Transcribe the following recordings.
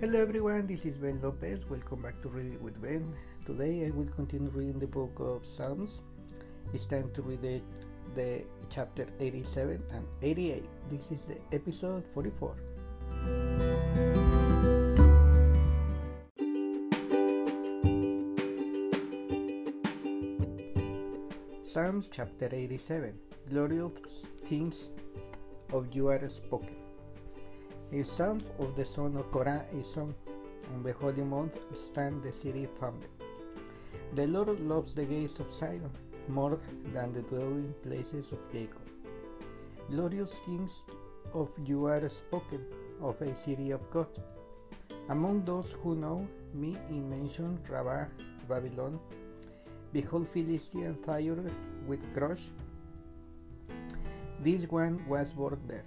Hello everyone, this is Ben Lopez. Welcome back to Read with Ben. Today I will continue reading the book of Psalms. It's time to read the, the chapter 87 and 88. This is the episode 44. Psalms chapter 87 Glorious things of you are spoken. A psalm of the son of Korah is. On the holy month stand the city founded. The Lord loves the gates of Zion more than the dwelling places of Jacob. Glorious things of you are spoken of a city of God. Among those who know me in mention Rabbah, Babylon, behold Philistine Tyre with Cush. This one was born there,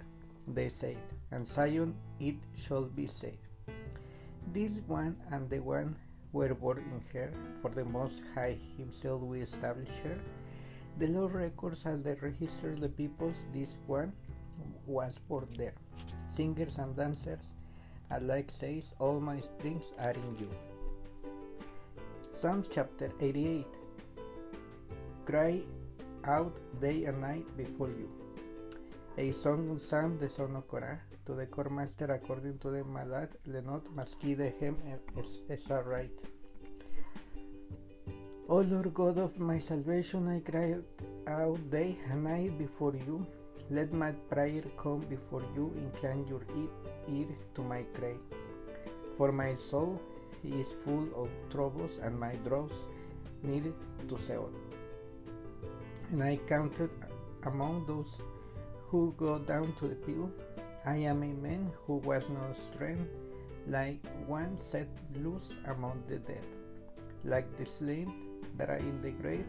they said, and Zion it shall be said. This one and the one were born in her, for the Most High Himself will establish her. The Lord records as the register the peoples, this one was born there. Singers and dancers alike says, All my springs are in you. Psalms chapter 88 Cry out day and night before you. A song of Sam the son of Korah, to the choirmaster according to the Madad, Lenot, Maski, the Hem, right. O Lord God of my salvation, I cry out day and night before you. Let my prayer come before you, incline your ear to my cry. For my soul is full of troubles, and my drops near to Sheol. And I counted among those who go down to the pit. I am a man who was no strength, like one set loose among the dead, like the slain that are in the grave,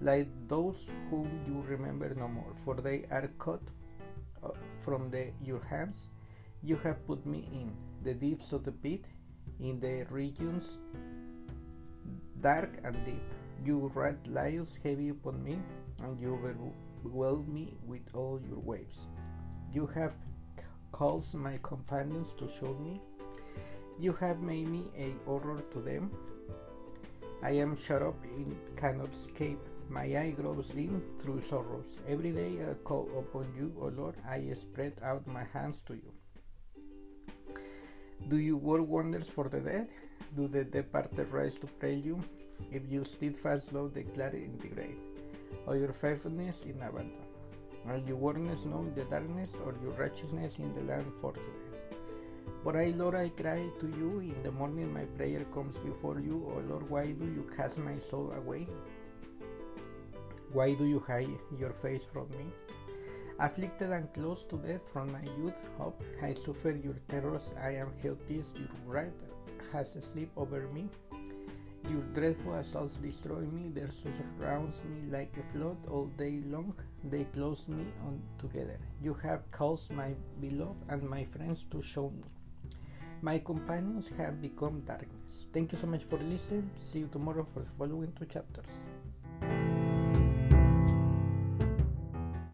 like those whom you remember no more, for they are cut uh, from the, your hands. You have put me in the deeps of the pit, in the regions dark and deep. You write lies heavy upon me, and you overwhelm me with all your waves. You have caused my companions to show me. You have made me a horror to them. I am shut up and cannot escape. My eye grows dim through sorrows. Every day I call upon you, O Lord. I spread out my hands to you. Do you work wonders for the dead? Do the departed rise to praise you? If you steadfast love declare in the grave, or your faithfulness in Abaddon, or your wordness known in the darkness, or your righteousness in the land fortress. But I, Lord, I cry to you in the morning. My prayer comes before you. O Lord, why do you cast my soul away? Why do you hide your face from me? Afflicted and close to death from my youth up, I suffer your terrors. I am helpless. Your right has slept over me. Dreadful assaults destroy me. They surround me like a flood all day long. They close me on together. You have caused my beloved and my friends to show me. My companions have become darkness. Thank you so much for listening. See you tomorrow for the following two chapters.